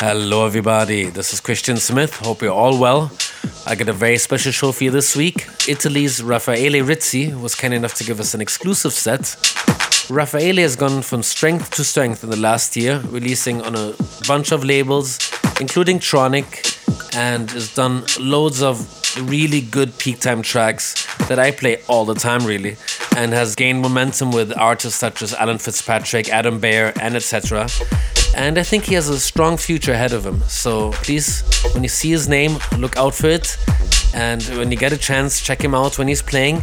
Hello, everybody. This is Christian Smith. Hope you're all well. I got a very special show for you this week. Italy's Raffaele Rizzi was kind enough to give us an exclusive set. Raffaele has gone from strength to strength in the last year, releasing on a bunch of labels, including Tronic, and has done loads of really good peak time tracks that I play all the time, really, and has gained momentum with artists such as Alan Fitzpatrick, Adam Beyer, and etc. And I think he has a strong future ahead of him. So please, when you see his name, look out for it. And when you get a chance, check him out when he's playing.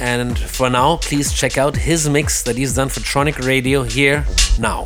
And for now, please check out his mix that he's done for Tronic Radio here now.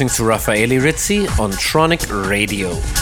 Listening to Raffaele Rizzi on Tronic Radio.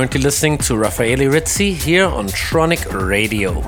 Currently listening to Raffaele Rizzi here on Tronic Radio.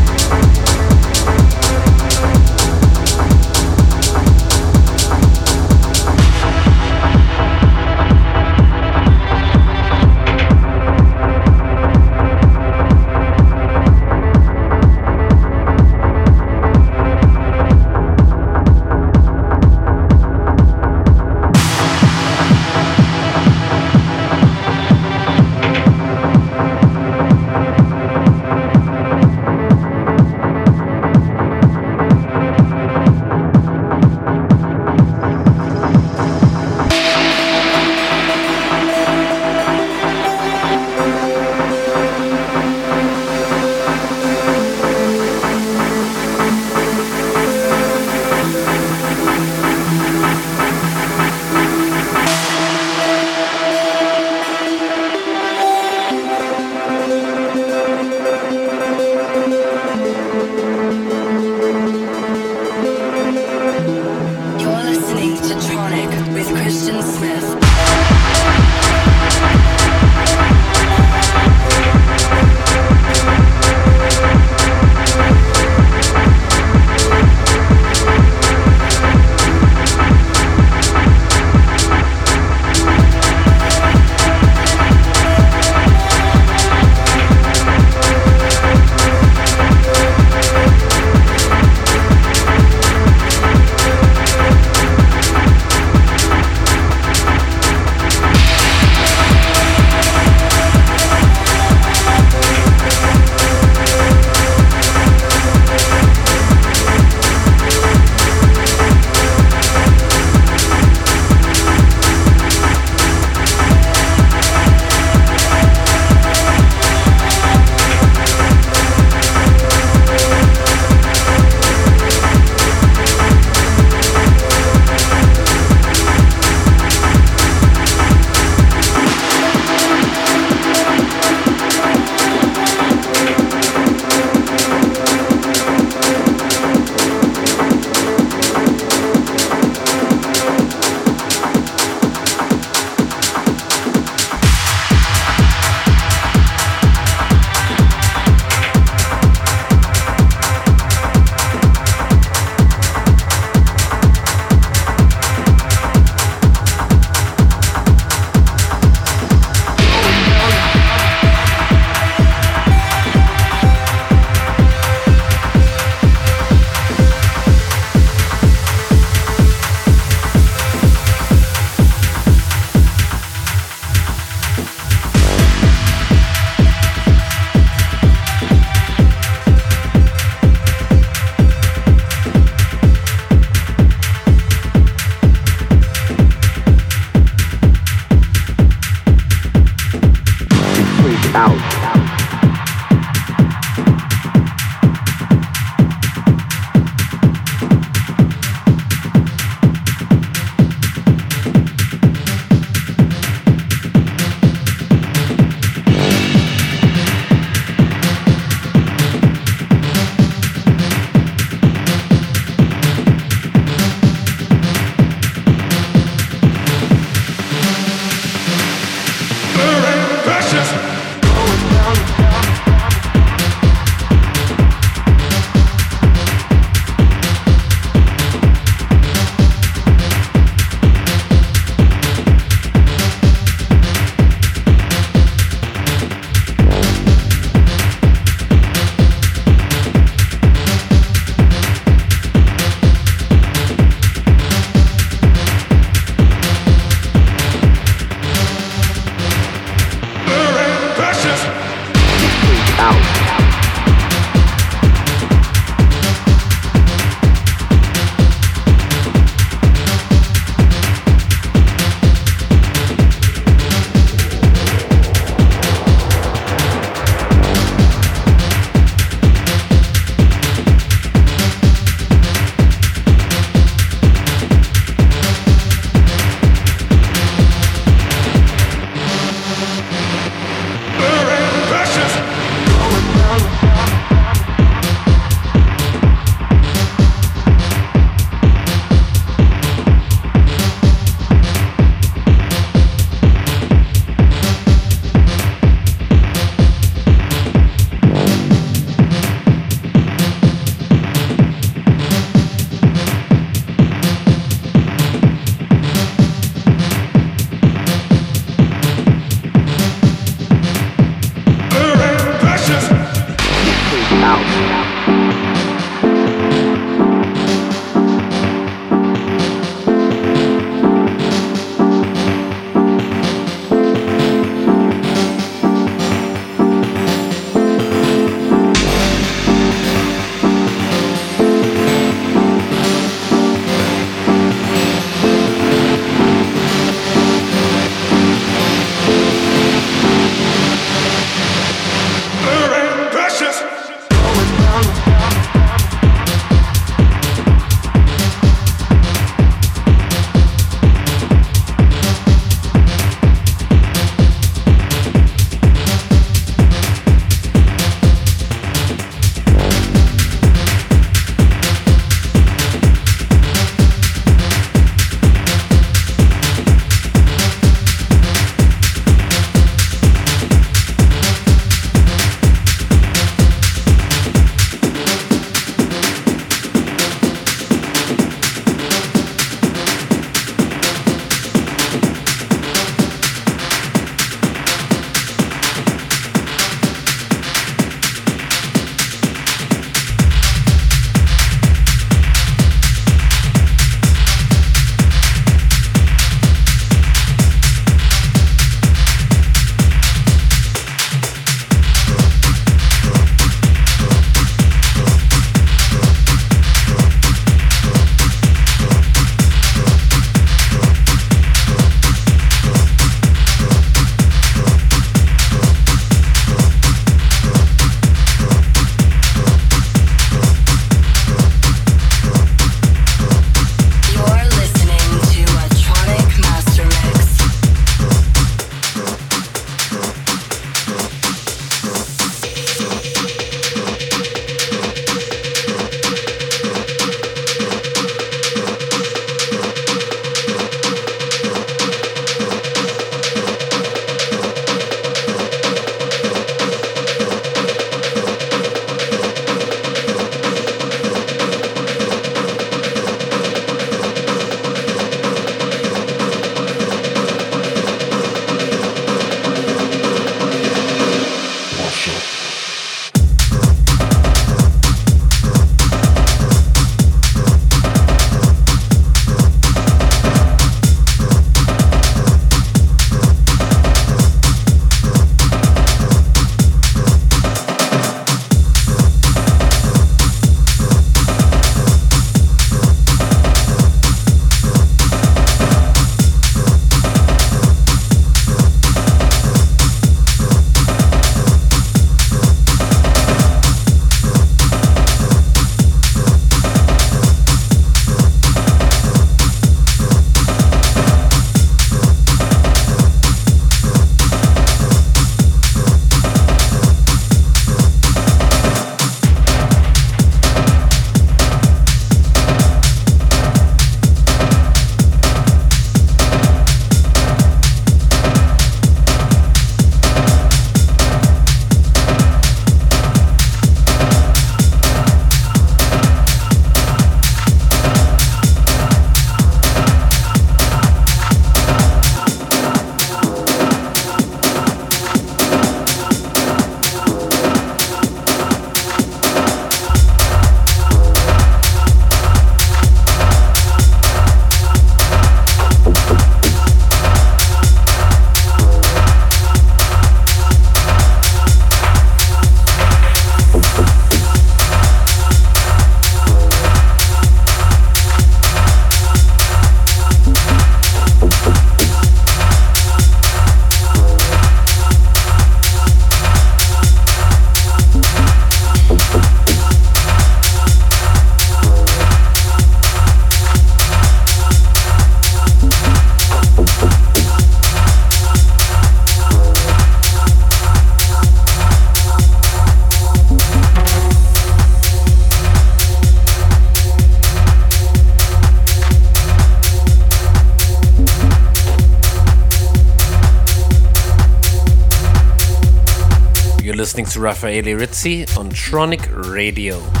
Listening to Raffaele Rizzi on Tronic Radio.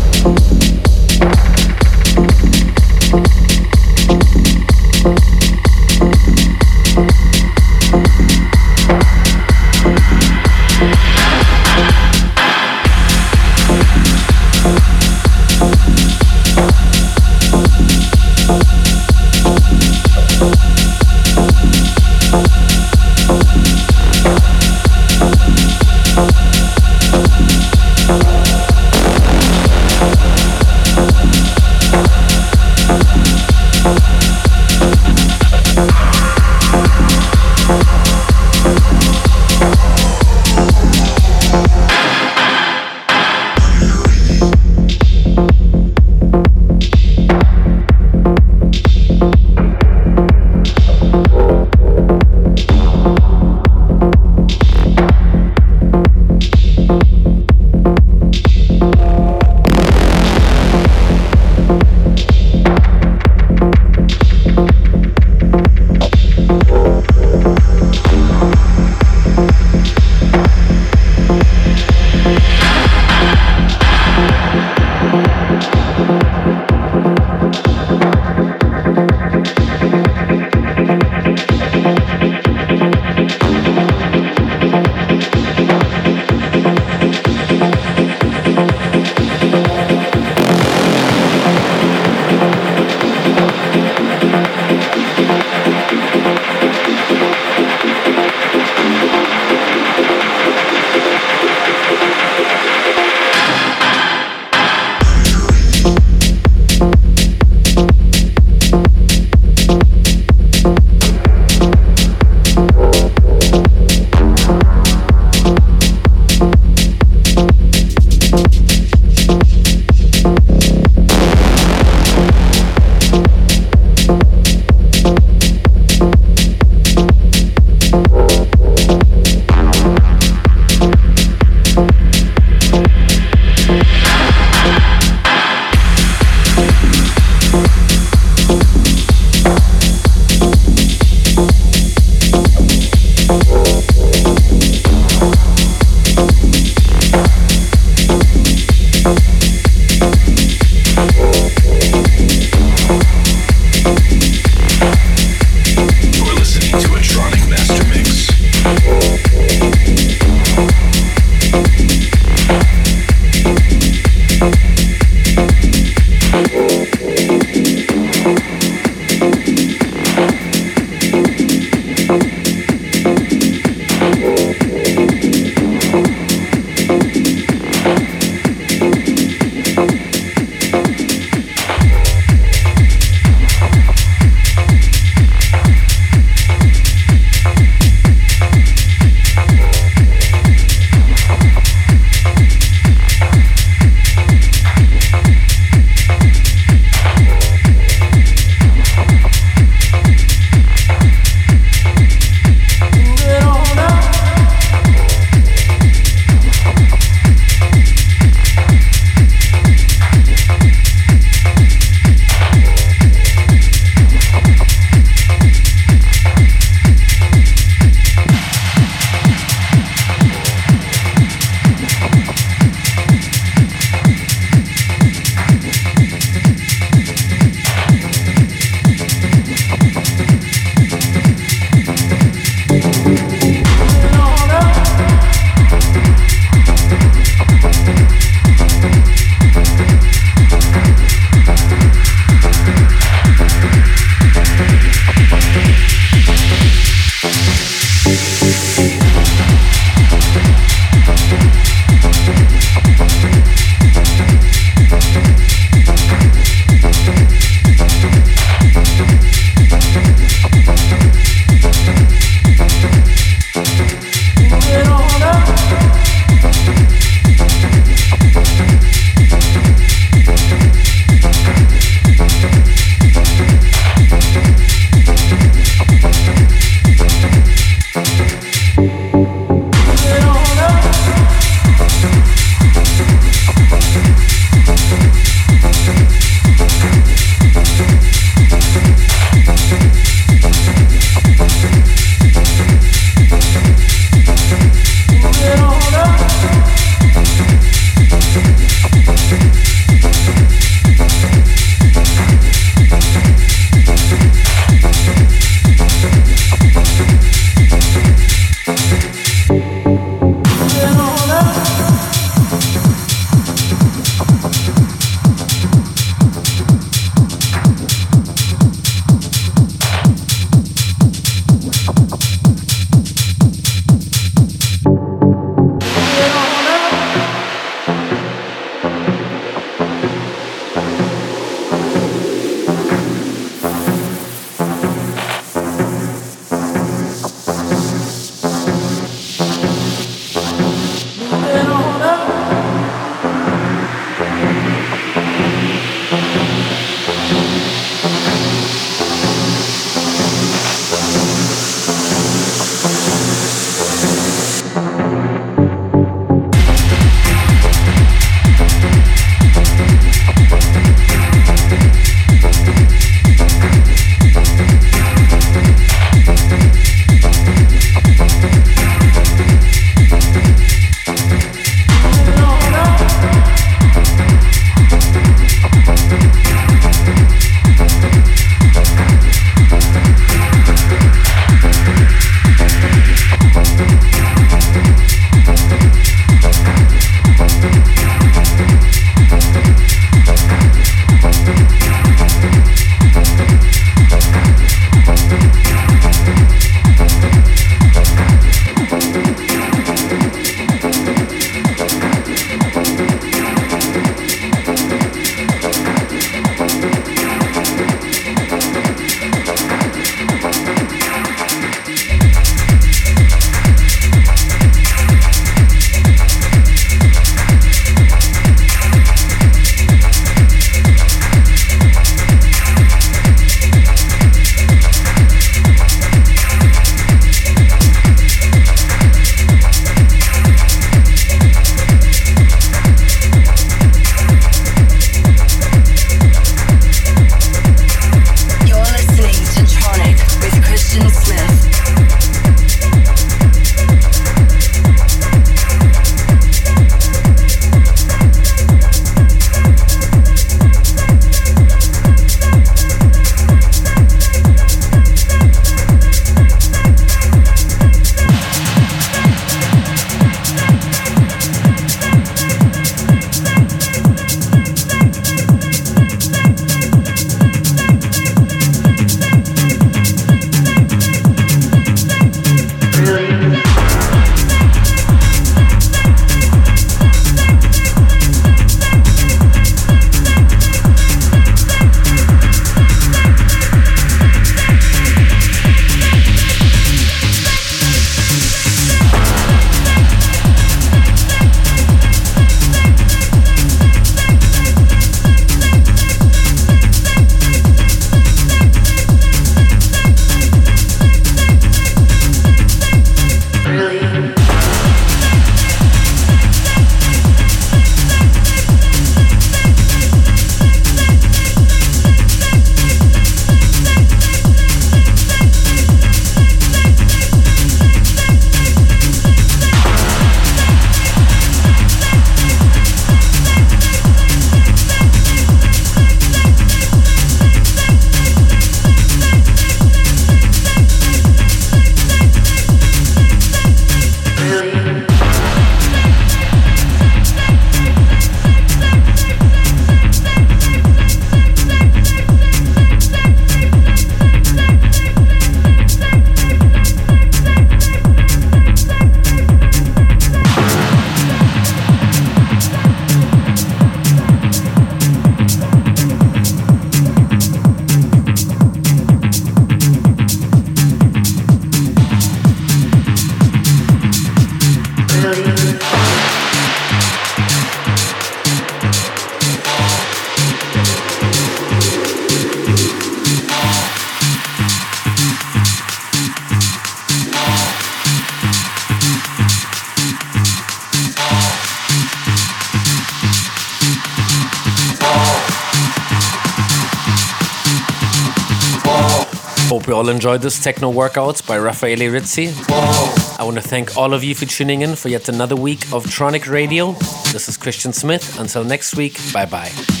Enjoyed this techno workout by Raffaele Rizzi. I want to thank all of you for tuning in for yet another week of Tronic Radio. This is Christian Smith. Until next week, bye bye.